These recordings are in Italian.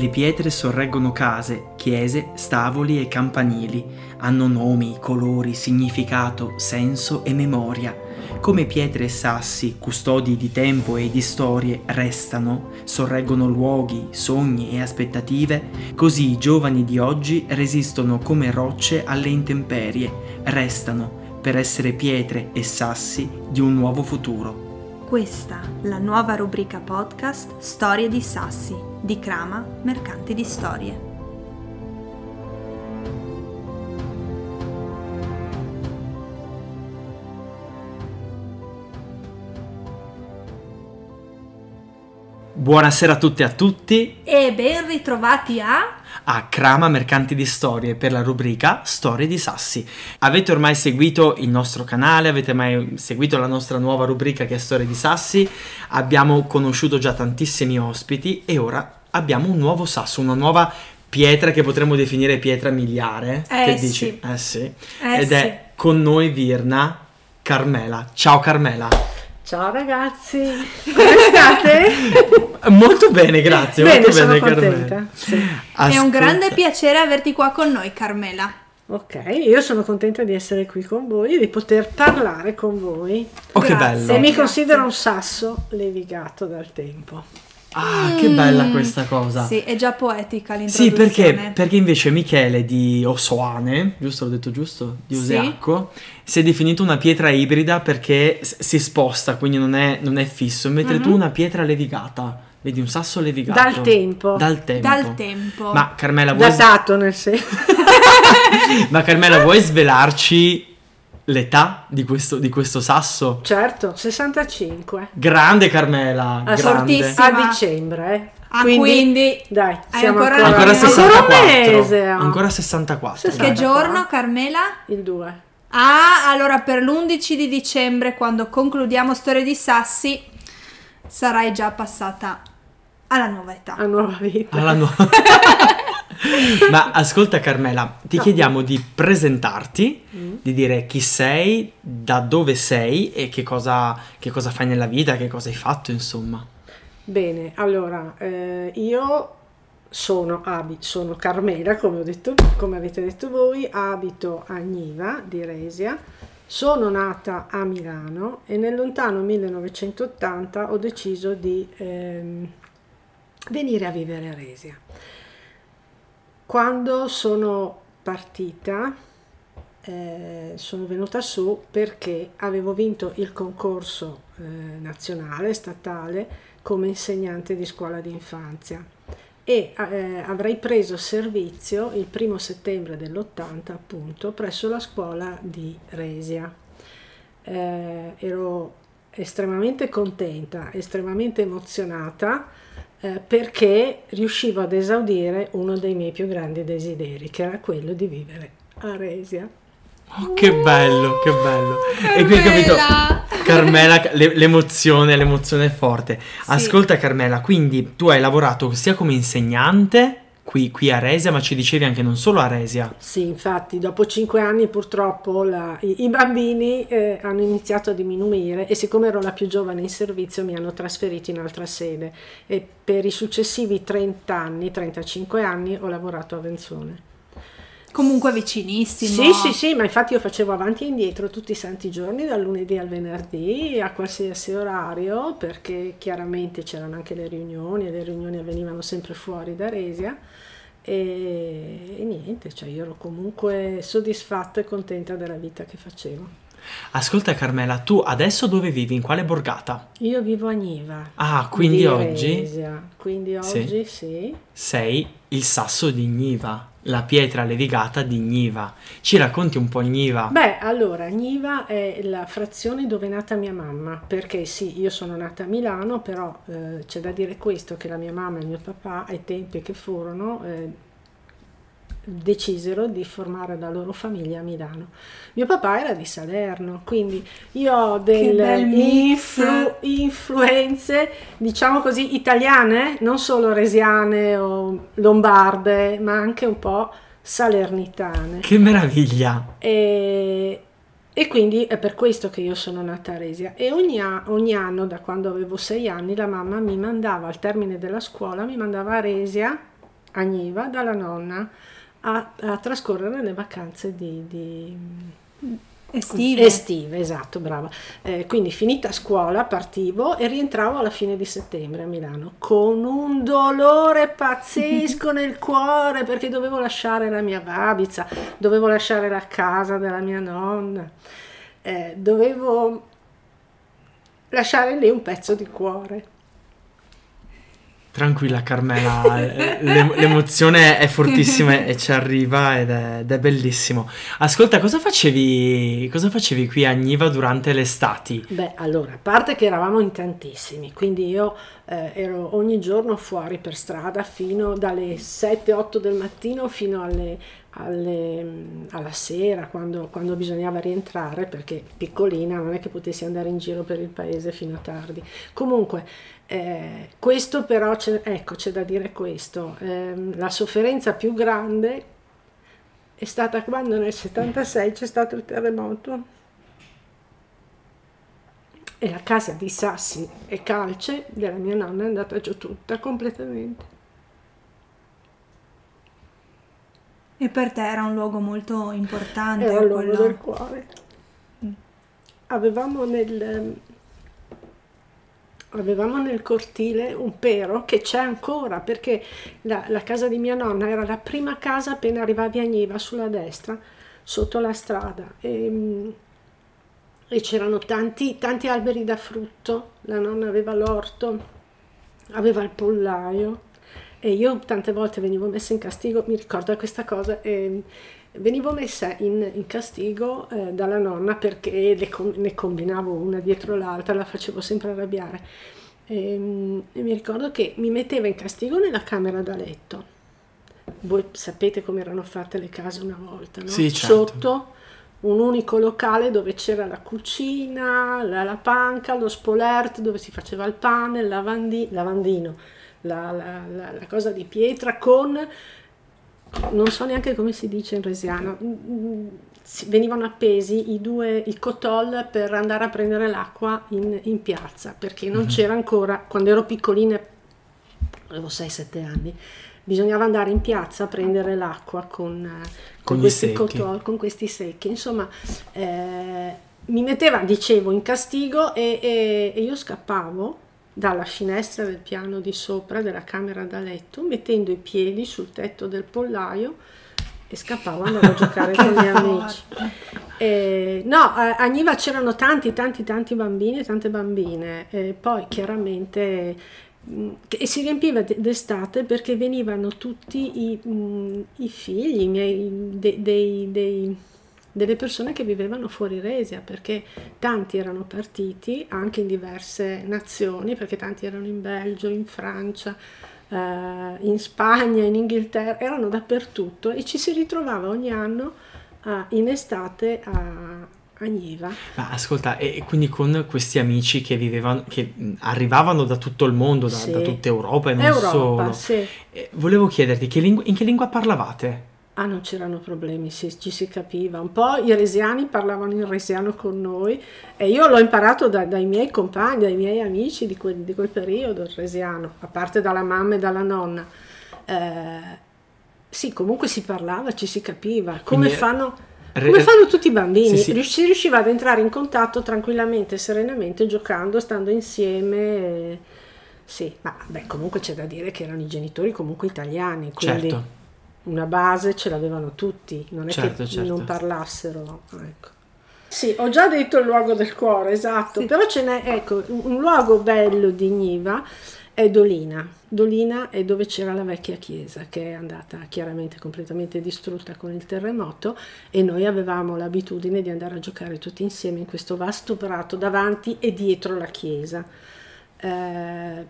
Le pietre sorreggono case, chiese, stavoli e campanili. Hanno nomi, colori, significato, senso e memoria. Come pietre e sassi, custodi di tempo e di storie, restano, sorreggono luoghi, sogni e aspettative, così i giovani di oggi resistono come rocce alle intemperie, restano per essere pietre e sassi di un nuovo futuro. Questa, la nuova rubrica podcast Storie di Sassi, di Crama, Mercanti di Storie. Buonasera a tutti e a tutti E ben ritrovati a... a Crama Mercanti di Storie per la rubrica Storie di Sassi. Avete ormai seguito il nostro canale, avete mai seguito la nostra nuova rubrica che è Storie di Sassi, abbiamo conosciuto già tantissimi ospiti e ora abbiamo un nuovo sasso, una nuova pietra che potremmo definire pietra miliare. Eh che sì. dici? Eh sì. Eh Ed sì. è con noi Virna Carmela. Ciao Carmela. Ciao ragazzi, come state? Molto bene, grazie. Bene, molto sono bene, contenta. Carmela. Sì. È un grande piacere averti qua con noi, Carmela. Ok, io sono contenta di essere qui con voi, di poter parlare con voi. Oh, che Grazie. bello. E mi Grazie. considero un sasso levigato dal tempo. Ah, che bella questa cosa. Mm. Sì, è già poetica Sì, l'introduzione. perché, perché invece Michele di Osoane, giusto l'ho detto giusto? Di Sì. Oseacco, si è definito una pietra ibrida perché si sposta, quindi non è, non è fisso, mentre Mhm. tu una pietra levigata, vedi un sasso levigato. Dal tempo. Dal tempo. Dal tempo. Ma Carmela, vuoi, Datato nel senso. ma Carmela, vuoi svelarci l'età di questo, di questo sasso? Certo, 65. Grande Carmela, A, grande. fortissimo. a dicembre, eh. Ah, quindi... dai, Hai siamo ancora- ancora, Ancora Ancora 64. un mese. ah. Ancora 64. Sì, Che dai. giorno, Carmela? Il 2. Ah, allora per l'11 di dicembre, quando concludiamo Storie di Sassi, sarai già passata alla nuova età. A nuova vita. Alla nuova. Ma ascolta Carmela, ti No. chiediamo di presentarti, Mm. di dire chi sei, da dove sei e che cosa, che cosa fai nella vita, che cosa hai fatto, insomma. Bene, allora, eh, io sono, abi- sono Carmela, come, ho detto, come avete detto voi, abito a Niva di Resia, sono nata a Milano e nel lontano 1980 ho deciso di ehm, venire a vivere a Resia. Quando sono partita, eh, sono venuta su perché avevo vinto il concorso eh, nazionale, statale, come insegnante di scuola di infanzia e eh, avrei preso servizio il primo settembre dell'80 appunto presso la scuola di Resia. Eh, ero estremamente contenta, estremamente emozionata eh, perché riuscivo ad esaudire uno dei miei più grandi desideri, che era quello di vivere a Resia. Oh, che bello, che bello. E qui hai capito, Carmela! Carmela, le- l'emozione, l'emozione è forte. Ascolta Carmela, quindi tu hai lavorato sia come insegnante qui, qui a Resia, ma ci dicevi anche non solo a Resia. Sì, infatti, dopo cinque anni purtroppo la- i, i bambini eh, hanno iniziato a diminuire e siccome ero la più giovane in servizio mi hanno trasferito in altra sede e per i successivi 30 anni, 35 anni ho lavorato a Venzone. Comunque vicinissimo. Sì, sì, sì, ma infatti io facevo avanti e indietro tutti i santi giorni, dal lunedì al venerdì, a qualsiasi orario, perché chiaramente c'erano anche le riunioni e le riunioni avvenivano sempre fuori da Resia. E, e niente, cioè io ero comunque soddisfatta e contenta della vita che facevo. Ascolta Carmela, tu adesso dove vivi? In quale borgata? Io vivo a Niva. Ah, quindi di oggi Resia, Quindi Sì. oggi sì. sei il sasso di Gniva, la pietra levigata di Gniva. Ci racconti un po' Gniva? Beh, allora, Niva è la frazione dove è nata mia mamma, perché sì, io sono nata a Milano, però eh, c'è da dire questo, che la mia mamma e mio papà, ai tempi che furono, eh, decisero di formare la loro famiglia a Milano. Mio papà era di Salerno, quindi io ho delle influ- influenze, diciamo così, italiane, non solo resiane o lombarde, ma anche un po' salernitane. Che meraviglia! E, e quindi è per questo che io sono nata a Resia e ogni, a- ogni anno, da quando avevo sei anni, la mamma mi mandava al termine della scuola, mi mandava a Resia a Niva dalla nonna a, a trascorrere le vacanze di, di Estive. Estive, esatto, brava. Eh, quindi finita scuola partivo e rientravo alla fine di settembre a Milano con un dolore pazzesco nel cuore perché dovevo lasciare la mia babizza, dovevo lasciare la casa della mia nonna, eh, dovevo lasciare lì un pezzo di cuore. Tranquilla Carmela, l'em- l'emozione è fortissima e ci arriva ed è, ed è, bellissimo. Ascolta, cosa facevi, cosa facevi qui a Niva durante le estati? Beh, allora, a parte che eravamo in tantissimi, quindi io eh, ero ogni giorno fuori per strada fino dalle 7-8 del mattino fino alle, alle, alla sera quando, quando, bisognava rientrare perché piccolina non è che potessi andare in giro per il paese fino a tardi. Comunque eh, questo però, c'è, ecco, c'è da dire questo, eh, la sofferenza più grande è stata quando nel 76 c'è stato il terremoto e la casa di sassi e calce della mia nonna è andata giù tutta completamente. E per te era un luogo molto importante? Era un luogo quello... del cuore. Mm. Avevamo nel, avevamo nel cortile un pero che c'è ancora perché la, la, casa di mia nonna era la prima casa appena arrivavi a Niva sulla destra sotto la strada e, e c'erano tanti, tanti alberi da frutto la nonna aveva l'orto aveva il pollaio e io tante volte venivo messa in castigo mi ricordo questa cosa e, venivo messa in, in castigo eh, dalla nonna perché le, ne combinavo una dietro l'altra, la facevo sempre arrabbiare. E, ehm, e mi ricordo che mi metteva in castigo nella camera da letto. Voi sapete come erano fatte le case una volta, no? Sì, certo. Sotto un unico locale dove c'era la cucina, la, la panca, lo spolert dove si faceva il pane, il lavandi, lavandino, la, la, la, cosa di pietra con non so neanche come si dice in resiano, venivano appesi i due, il cotol per andare a prendere l'acqua in, in piazza, perché non mm-hmm. c'era ancora, quando ero piccolina, avevo 6-7 anni, bisognava andare in piazza a prendere l'acqua con, con, con questi cotol, con questi secchi. Insomma, eh, mi metteva, dicevo, in castigo e, e, e io scappavo dalla finestra del piano di sopra della camera da letto, mettendo i piedi sul tetto del pollaio e scappavo, andavo a giocare con gli amici. Eh, no, a Niva c'erano tanti, tanti, tanti bambini e tante bambine, eh, poi chiaramente mm, e si riempiva d'estate perché venivano tutti i, mh, i figli miei, dei, dei, dei delle persone che vivevano fuori Resia, perché tanti erano partiti anche in diverse nazioni, perché tanti erano in Belgio, in Francia, eh, in Spagna, in Inghilterra, erano dappertutto e ci si ritrovava ogni anno eh, in estate a, a Niva. Ma ascolta, e quindi con questi amici che vivevano, che arrivavano da tutto il mondo, da, sì. da tutta Europa e non Europa, solo, sì. volevo chiederti che lingu- in che lingua parlavate? Ah, non c'erano problemi, sì, ci si capiva. Un po' i resiani parlavano in resiano con noi e io l'ho imparato da, dai miei compagni, dai miei amici di quel, di quel, periodo, il resiano, a parte dalla mamma e dalla nonna. Eh, sì, comunque si parlava, ci si capiva. Come, Quindi, fanno, come fanno tutti i bambini? Sì, sì. Si riusciva ad entrare in contatto tranquillamente, serenamente, giocando, stando insieme. Sì, ma beh, comunque c'è da dire che erano i genitori comunque italiani, quindi... Certo una base ce l'avevano tutti, non è certo, che certo. non parlassero. Ecco. Sì, ho già detto il luogo del cuore, esatto, sì. però ce n'è, ecco, un luogo bello di Niva è Dolina. Dolina è dove c'era la vecchia chiesa che è andata chiaramente completamente distrutta con il terremoto e noi avevamo l'abitudine di andare a giocare tutti insieme in questo vasto prato davanti e dietro la chiesa. Eh,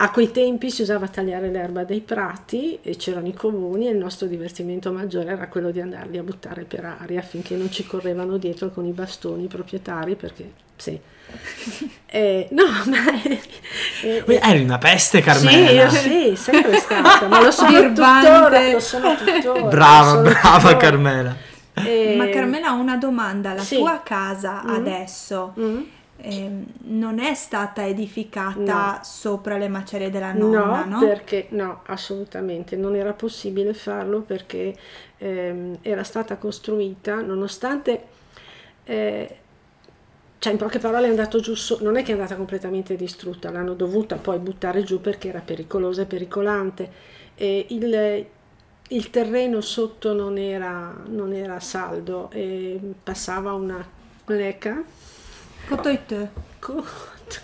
a quei tempi si usava tagliare l'erba dei prati e c'erano i comuni e il nostro divertimento maggiore era quello di andarli a buttare per aria affinché non ci correvano dietro con i bastoni i proprietari perché sì. Eh, no, ma eh, eh, eri una peste Carmela. Sì, sì, sempre stata, ma lo sono tuttora, lo sono tuttora. Brava, sono brava tuttora. Carmela. Eh, ma Carmela, ho una domanda, la sì. tua casa mm. adesso... Mm ehm, non è stata edificata no. sopra le macerie della nonna, no? No, perché no, assolutamente non era possibile farlo perché ehm, era stata costruita nonostante eh, cioè in poche parole è andato giù, so- non è che è andata completamente distrutta, l'hanno dovuta poi buttare giù perché era pericolosa e pericolante. E il, il terreno sotto non era, non era saldo e passava una leca. Cotoite.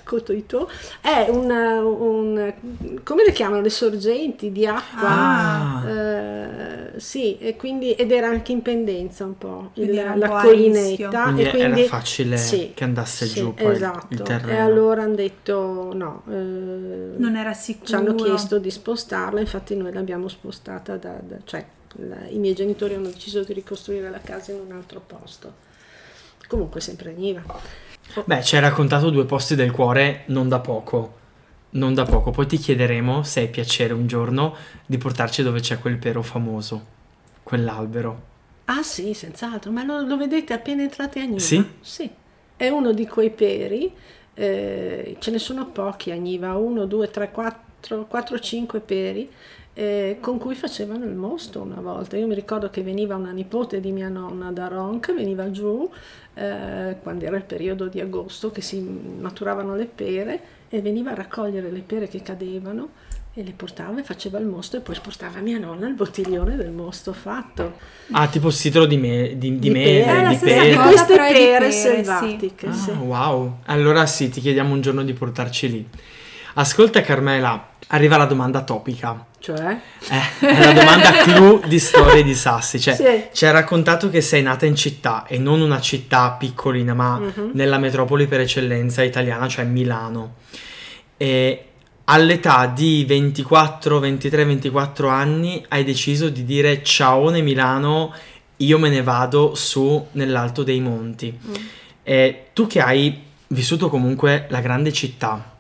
Cotoito è un, un, come le chiamano le sorgenti di acqua? Ah. eh, sì e quindi ed era anche in pendenza un po' il, un la po collinetta quindi e quindi era facile sì, che andasse sì, giù poi esatto. il terreno. E allora hanno detto no eh, non era sicuro. ci hanno chiesto di spostarla infatti noi l'abbiamo spostata da, da cioè la, i miei genitori hanno deciso di ricostruire la casa in un altro posto. Comunque sempre Niva Beh, ci hai raccontato due posti del cuore non da poco. Non da poco. Poi ti chiederemo se hai piacere un giorno di portarci dove c'è quel pero famoso, quell'albero. Ah sì, senz'altro, ma lo, lo vedete appena entrate a Niva? Sì? Sì, è uno di quei peri, eh, ce ne sono pochi a Niva, uno, due, tre, quattro, quattro, cinque peri, eh, con cui facevano il mosto una volta. Io mi ricordo che veniva una nipote di mia nonna da Ronc, veniva giù eh, quando era il periodo di agosto che si maturavano le pere e veniva a raccogliere le pere che cadevano e le portava e faceva il mosto e poi portava mia nonna il bottiglione del mosto fatto. Ah, tipo sidro di, me, di, di, Di mele, pere, di pere. cosa. queste di pere, pere, selvatiche. Ah, sì. wow. Allora sì, ti chiediamo un giorno di portarci lì. Ascolta Carmela, arriva la domanda topica. Cioè? Eh, è la domanda clou di Storie di Sassi. Cioè, Sì. ci hai raccontato che sei nata in città e non una città piccolina, ma Mhm. nella metropoli per eccellenza italiana, cioè Milano. E all'età di 24, 23, 24 anni hai deciso di dire ciaone Milano, io me ne vado su nell'alto dei monti. Mm. E tu che hai vissuto comunque la grande città,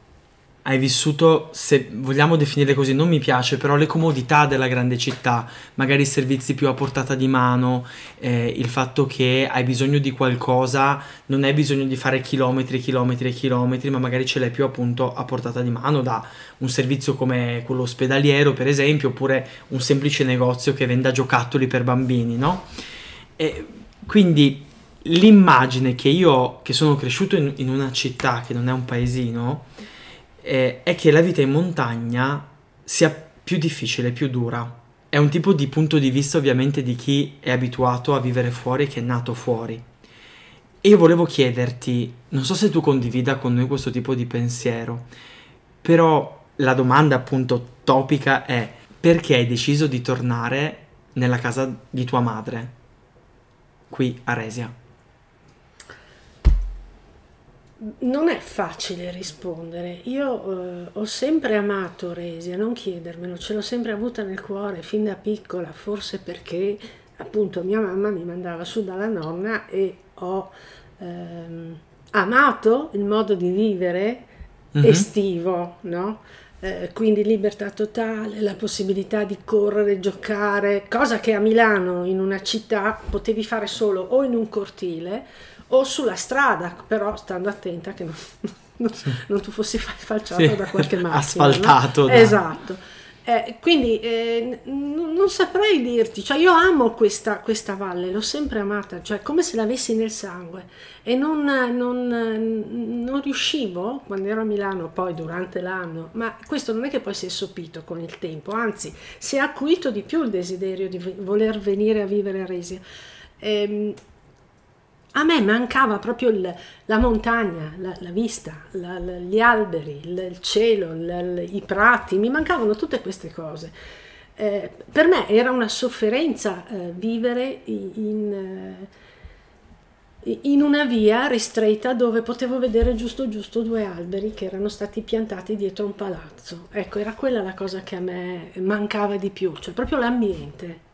hai vissuto, se vogliamo definire così, non mi piace, però le comodità della grande città, magari i servizi più a portata di mano, eh, il fatto che hai bisogno di qualcosa, non hai bisogno di fare chilometri, chilometri e chilometri, ma magari ce l'hai più appunto a portata di mano da un servizio come quello ospedaliero, per esempio, oppure un semplice negozio che venda giocattoli per bambini, no? E quindi l'immagine che io, che sono cresciuto in, in una città che non è un paesino, eh, è che la vita in montagna sia più difficile, più dura. È un tipo di punto di vista ovviamente di chi è abituato a vivere fuori, che è nato fuori. E io volevo chiederti, non so se tu condivida con noi questo tipo di pensiero, però la domanda appunto topica è perché hai deciso di tornare nella casa di tua madre, qui a Resia? Non è facile rispondere. Io eh, ho sempre amato Resia, non chiedermelo, ce l'ho sempre avuta nel cuore fin da piccola, forse perché appunto mia mamma mi mandava su dalla nonna e ho ehm, amato il modo di vivere Mhm. estivo, no? Eh, quindi libertà totale, la possibilità di correre, giocare, cosa che a Milano in una città potevi fare solo o in un cortile o sulla strada, però stando attenta che non, non, non tu fossi fa- falciato Sì, da qualche macchina. no? asfaltato da- Esatto. Eh, quindi eh, n- non saprei dirti, cioè io amo questa, questa valle, l'ho sempre amata, cioè come se l'avessi nel sangue e non, non- non riuscivo quando ero a Milano, poi durante l'anno, ma questo non è che poi si è sopito con il tempo, anzi si è acuito di più il desiderio di ve- voler venire a vivere a Resia. Ehm, a me mancava proprio il- la montagna, la, la vista, la- la- gli alberi, il, il cielo, i prati, mi mancavano tutte queste cose. Eh, per me era una sofferenza eh, vivere in, eh, in una via ristretta dove potevo vedere giusto giusto due alberi che erano stati piantati dietro un palazzo. Ecco, era quella la cosa che a me mancava di più, cioè proprio l'ambiente.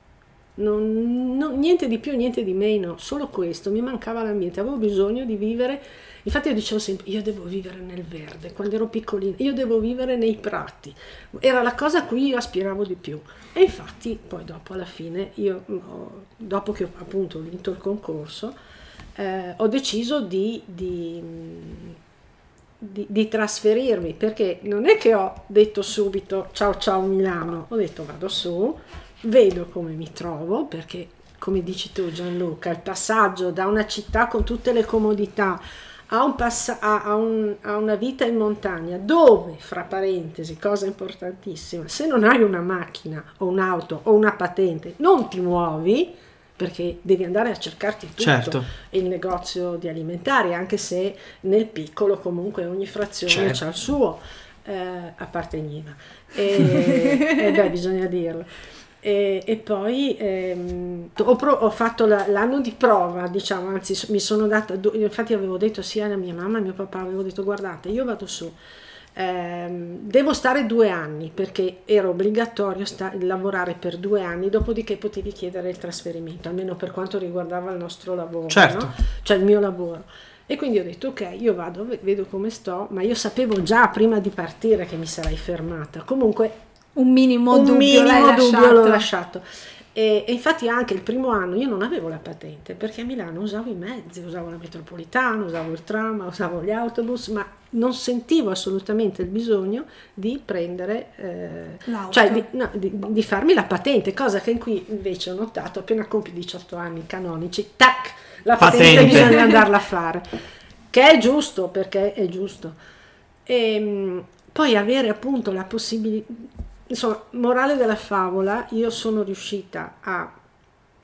Non- non- niente di più, niente di meno, solo questo, mi mancava l'ambiente, avevo bisogno di vivere, infatti io dicevo sempre, io devo vivere nel verde, quando ero piccolina, io devo vivere nei prati, era la cosa a cui io aspiravo di più. E infatti poi dopo alla fine, io, ho- dopo che ho appunto vinto il concorso, eh, ho deciso di, di, di, di, trasferirmi perché non è che ho detto subito ciao ciao Milano, ho detto vado su, vedo come mi trovo perché come dici tu Gianluca, il passaggio da una città con tutte le comodità a, un pass- a, un, a una vita in montagna dove, fra parentesi, cosa importantissima, se non hai una macchina o un'auto o una patente, non ti muovi, perché devi andare a cercarti tutto certo. il negozio di alimentari, anche se nel piccolo comunque ogni frazione certo. ha il suo, eh, a parte Niva. E, e beh, bisogna dirlo. E, e poi ehm, ho, pro, ho, fatto la, l'anno di prova, diciamo, anzi mi sono data, infatti avevo detto sia a mia mamma e a mio papà, avevo detto guardate, io vado su, ehm, devo stare due anni perché era obbligatorio sta, lavorare per due anni, dopodiché potevi chiedere il trasferimento, almeno per quanto riguardava il nostro lavoro, certo. no? cioè il mio lavoro. E quindi ho detto ok, io vado, vedo come sto, ma io sapevo già prima di partire che mi sarei fermata. Comunque un minimo un dubbio, minimo dubbio lasciato. l'ho lasciato. E, e, infatti anche il primo anno io non avevo la patente perché a Milano usavo i mezzi, usavo la metropolitana, usavo il tram, usavo gli autobus, ma non sentivo assolutamente il bisogno di prendere, eh, cioè di, no, di, di, farmi la patente, cosa che qui invece ho notato appena compi 18 anni canonici, tac, la patente, patente. bisogna andarla a fare, che è giusto perché è giusto. E, ehm, poi avere appunto la possibilità Insomma, morale della favola, io sono riuscita a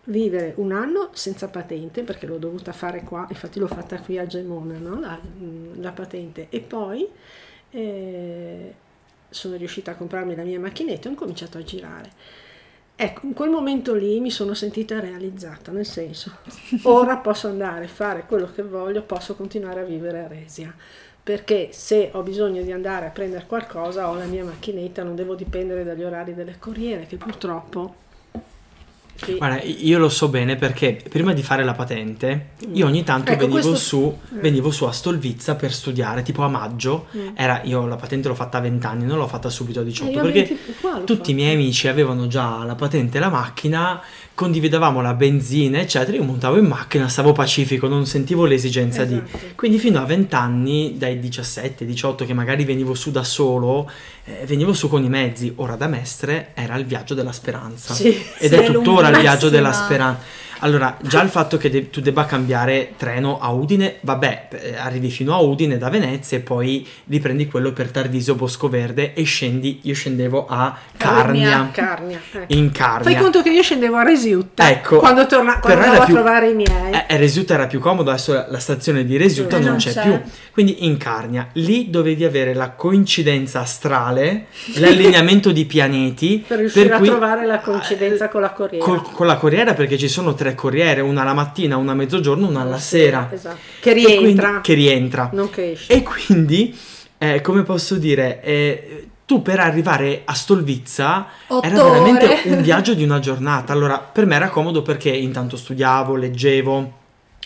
vivere un anno senza patente perché l'ho dovuta fare qua, infatti l'ho fatta qui a Gemona, no? la, la, patente, e poi eh, sono riuscita a comprarmi la mia macchinetta e ho cominciato a girare. Ecco, in quel momento lì mi sono sentita realizzata, nel senso, ora posso andare a fare quello che voglio, posso continuare a vivere a Resia perché se ho bisogno di andare a prendere qualcosa ho la mia macchinetta, non devo dipendere dagli orari delle corriere che purtroppo... Sì. Guarda, io lo so bene perché prima di fare la patente io ogni tanto ecco, venivo, questo... su, eh. venivo su a Stolvizza per studiare, tipo a maggio, mm. era, io la patente l'ho fatta a 20 anni, non l'ho fatta subito a 18 eh, perché 20... tutti i miei amici avevano già la patente e la macchina condividevamo la benzina, eccetera, io montavo in macchina, stavo pacifico, non sentivo l'esigenza esatto. di... Quindi fino a 20 anni, dai 17, 18, che magari venivo su da solo, eh, venivo su con i mezzi. Ora da mestre era il viaggio della speranza. Sì, Ed sì, è tuttora il viaggio della speranza allora, già il fatto che de- tu debba cambiare treno a Udine, vabbè, eh, arrivi fino a Udine da Venezia e poi riprendi quello per Tarvisio Bosco Verde e scendi, io scendevo a Carnia. Carnia eh. In Carnia. Fai conto che io scendevo a Resiutta ecco, quando, torna- quando andavo più, a trovare i miei. Eh, eh, Resiutta era più comodo, adesso la, stazione di Resiutta non, non c'è, c'è, più. Quindi in Carnia, lì dovevi avere la coincidenza astrale, l'allineamento di pianeti. Per riuscire per cui, a trovare la coincidenza con la corriera. Col, con la corriera perché ci sono tre tre corriere, una alla mattina, una a mezzogiorno, una alla sera. Esatto. Che rientra. Quindi, che rientra. Non che esce. E quindi, eh, come posso dire, eh, tu per arrivare a Stolvizza Otto era ore. veramente un viaggio di una giornata. Allora, per me era comodo perché intanto studiavo, leggevo.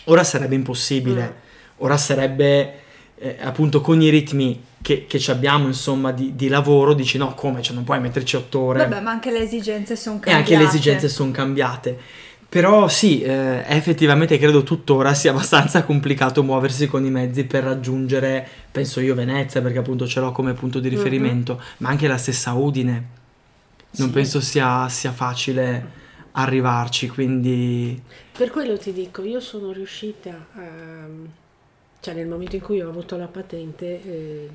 Ora sarebbe impossibile. Mm. Ora sarebbe... Eh, appunto con i ritmi che, che abbiamo insomma di, di, lavoro dici no come cioè non puoi metterci otto ore vabbè ma anche le esigenze sono cambiate e anche le esigenze sono cambiate però sì, eh, effettivamente credo tuttora sia abbastanza complicato muoversi con i mezzi per raggiungere, penso io, Venezia, perché appunto ce l'ho come punto di mhm. riferimento, uh-huh. ma anche la stessa Udine. Non sì. penso sia, sia, facile arrivarci, quindi... Per quello ti dico, io sono riuscita, a, cioè nel momento in cui ho avuto la patente... Eh,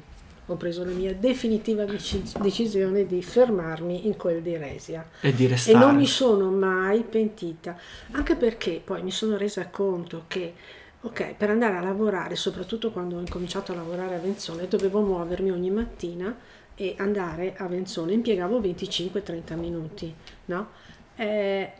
ho preso la mia definitiva decisione di fermarmi in quel di Resia. E di restare. E non mi sono mai pentita, anche perché poi mi sono resa conto che, ok, per andare a lavorare, soprattutto quando ho incominciato a lavorare a Venzone, dovevo muovermi ogni mattina e andare a Venzone, impiegavo 25-30 minuti, no? Eh,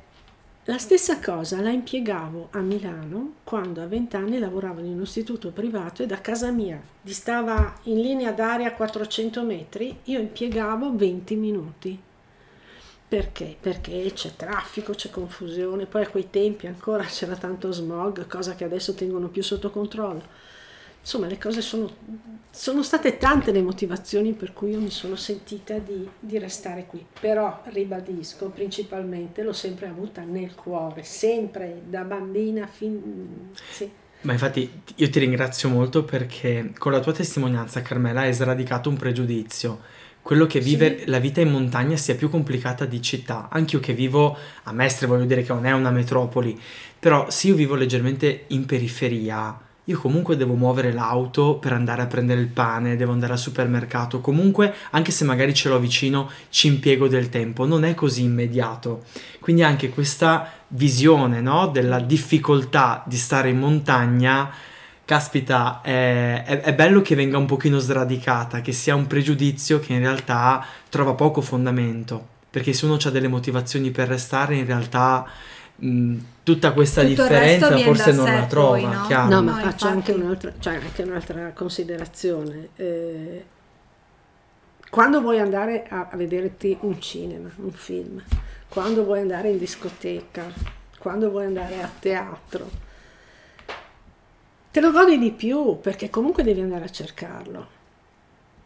la stessa cosa la impiegavo a Milano quando a 20 anni lavoravo in un istituto privato e da casa mia distava in linea d'aria 400 metri, io impiegavo 20 minuti. Perché? Perché c'è traffico, c'è confusione, poi a quei tempi ancora c'era tanto smog, cosa che adesso tengono più sotto controllo insomma le cose sono, sono state tante le motivazioni per cui io mi sono sentita di, di, restare qui, però ribadisco, principalmente l'ho sempre avuta nel cuore, sempre da bambina fin... Sì. Ma infatti io ti ringrazio molto perché con la tua testimonianza, Carmela, hai sradicato un pregiudizio. Quello che vive Sì. la vita in montagna sia più complicata di città. Anche io che vivo a Mestre, voglio dire che non è una metropoli, però se io vivo leggermente in periferia, io comunque devo muovere l'auto per andare a prendere il pane, devo andare al supermercato. Comunque, anche se magari ce l'ho vicino, ci impiego del tempo. Non è così immediato. Quindi anche questa visione, no, della difficoltà di stare in montagna, caspita, è, è- è bello che venga un pochino sradicata, che sia un pregiudizio che in realtà trova poco fondamento. Perché se uno ha delle motivazioni per restare, in realtà mh, tutta questa Tutto differenza forse non la trova, poi, no? chiaro? No, ma No, faccio infatti. anche un'altra, cioè anche un'altra considerazione. Eh, quando vuoi andare a, a vederti un cinema, un film, quando vuoi andare in discoteca, quando vuoi andare a teatro, te lo godi di più perché comunque devi andare a cercarlo.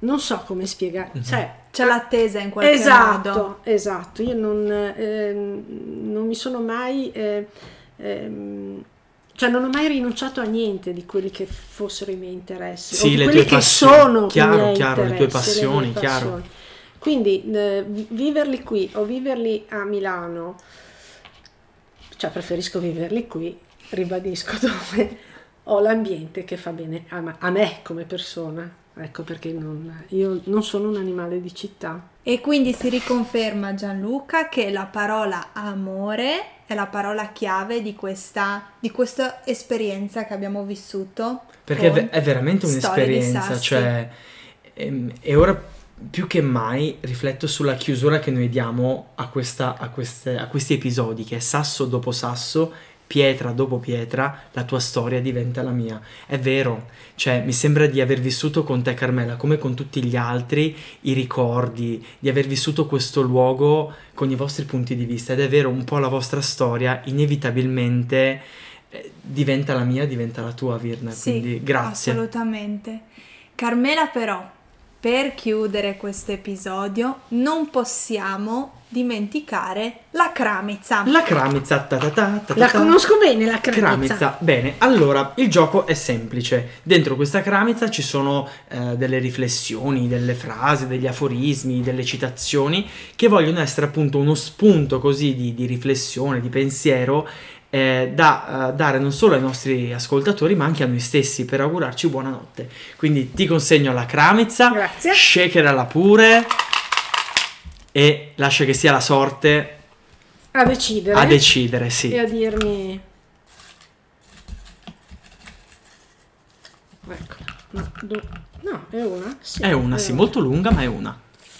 Non so come spiegare, Mhm. cioè C'è l'attesa in qualche esatto, modo. esatto. Io non, ehm, non mi sono mai, eh, ehm, cioè non ho mai rinunciato a niente di quelli che fossero i miei interessi, Sì, o di le quelli tue che passioni. sono Chiaro, i miei chiaro, le tue interessi, le passioni, chiaro. passioni. Quindi eh, vi- viverli qui o viverli a Milano, cioè preferisco viverli qui, ribadisco dove ho l'ambiente che fa bene a a me come persona. Ecco perché non- io non sono un animale di città. E quindi si riconferma Gianluca che la parola amore è la parola chiave di questa, di questa esperienza che abbiamo vissuto. Perché è, veramente un'esperienza, cioè, ehm, e ora più che mai rifletto sulla chiusura che noi diamo a, questa- a queste- a questi episodi, che è sasso dopo sasso, pietra dopo pietra, la tua storia diventa la mia. È vero, cioè mi sembra di aver vissuto con te Carmela, come con tutti gli altri, i ricordi, di aver vissuto questo luogo con i vostri punti di vista ed è vero, un po' la vostra storia inevitabilmente eh, diventa la mia, diventa la tua Virna, Sì, quindi grazie. Assolutamente. Carmela però, per chiudere questo episodio, non possiamo dimenticare la cramizza. La cramizza, ta ta ta, ta La ta ta. conosco bene la cramizza. Cramizza, bene, allora il gioco è semplice. Dentro questa cramizza ci sono eh, delle riflessioni, delle frasi, degli aforismi, delle citazioni che vogliono essere appunto uno spunto così di, di riflessione, di pensiero eh, da eh, dare non solo ai nostri ascoltatori ma anche a noi stessi per augurarci buonanotte. Quindi ti consegno la cramizza, Grazie. shakerala pure e lascia che sia la sorte A decidere. a decidere, sì. E a dirmi... Ecco. No, do- no, è una? Sì, È una, sì, molto lunga, ma è una.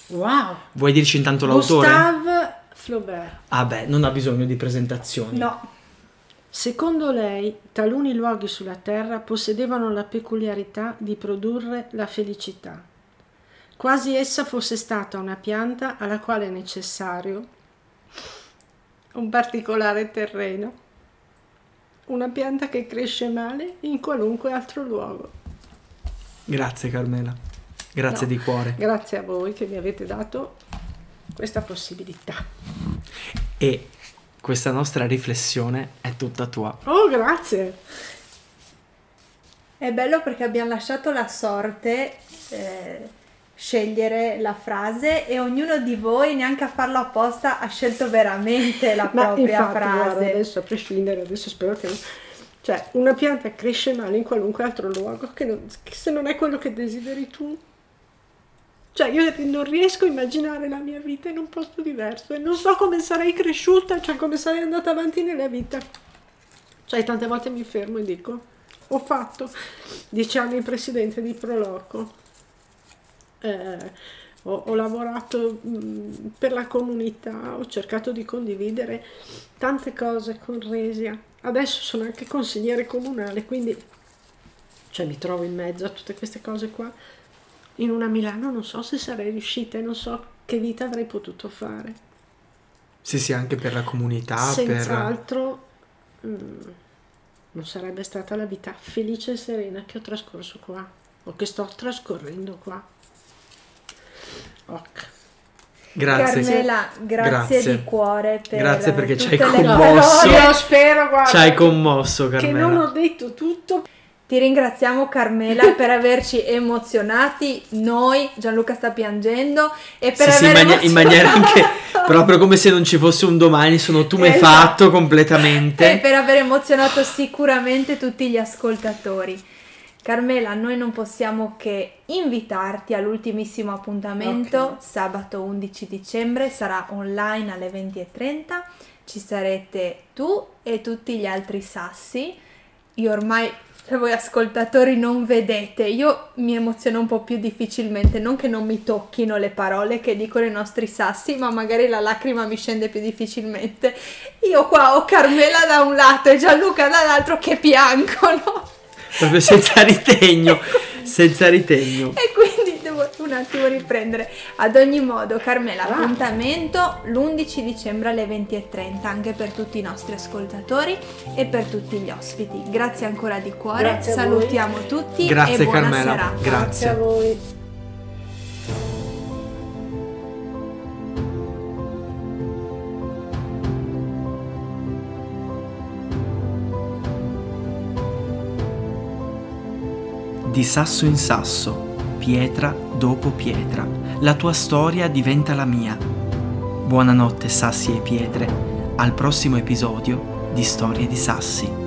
Wow. Vuoi dirci intanto l'autore? Gustave Flaubert. Ah beh, non ha bisogno di presentazioni. No, Secondo lei, taluni luoghi sulla Terra possedevano la peculiarità di produrre la felicità, quasi essa fosse stata una pianta alla quale è necessario un particolare terreno, una pianta che cresce male in qualunque altro luogo. Grazie Carmela. Grazie No. di cuore. Grazie a voi che mi avete dato questa possibilità. E questa nostra riflessione è tutta tua. Oh, grazie! è bello perché abbiamo lasciato la sorte eh, scegliere la frase e ognuno di voi, neanche a farlo apposta, ha scelto veramente la Ma propria infatti, frase. guarda, adesso a prescindere, adesso spero che... Cioè, una pianta cresce male in qualunque altro luogo, che, non- che se non è quello che desideri tu. Cioè, io non riesco a immaginare la mia vita in un posto diverso e non so come sarei cresciuta, cioè come sarei andata avanti nella vita. Cioè, tante volte mi fermo e dico, ho fatto dieci anni presidente di Proloco, eh, ho, ho lavorato mh, per la comunità, ho cercato di condividere tante cose con Resia. Adesso sono anche consigliere comunale, quindi cioè, mi trovo in mezzo a tutte queste cose qua. In una Milano non so se sarei riuscita e non so che vita avrei potuto fare. Sì, sì, anche per la comunità, per... Senz'altro mm, non sarebbe stata la vita felice e serena che ho trascorso qua o che sto trascorrendo qua. Ok. Grazie. Carmela, grazie, Grazie. di cuore per Grazie perché ci hai commosso. Io spero, guarda, Ci hai commosso, che Carmela. non ho detto tutto. Ti ringraziamo Carmela per averci emozionati, noi, Gianluca sta piangendo e per Sì, sì, in, aver mani- in maniera anche proprio come se non ci fosse un domani, sono tu mi hai Esatto. fatto e completamente. per aver emozionato sicuramente tutti gli ascoltatori. Carmela, noi non possiamo che invitarti all'ultimissimo appuntamento Ok. sabato 11 dicembre, sarà online alle 20.30, ci sarete tu e tutti gli altri sassi. Io ormai, se voi ascoltatori non vedete, io mi emoziono un po' più difficilmente, non che non mi tocchino le parole che dicono i nostri sassi, ma magari la lacrima mi scende più difficilmente. Io qua ho Carmela da un lato e Gianluca dall'altro che piangono. Proprio senza ritegno, senza ritegno. E quindi devo un attimo riprendere. Ad ogni modo, Carmela, Ah. appuntamento l'11 dicembre alle 20.30 anche per tutti i nostri ascoltatori e per tutti gli ospiti. Grazie ancora di cuore, Grazie a salutiamo tutti Grazie e buona Carmela, serata. Grazie a grazie. voi. Di sasso in sasso, pietra dopo pietra, la tua storia diventa la mia. Buonanotte sassi e pietre, al prossimo episodio di Storie di Sassi.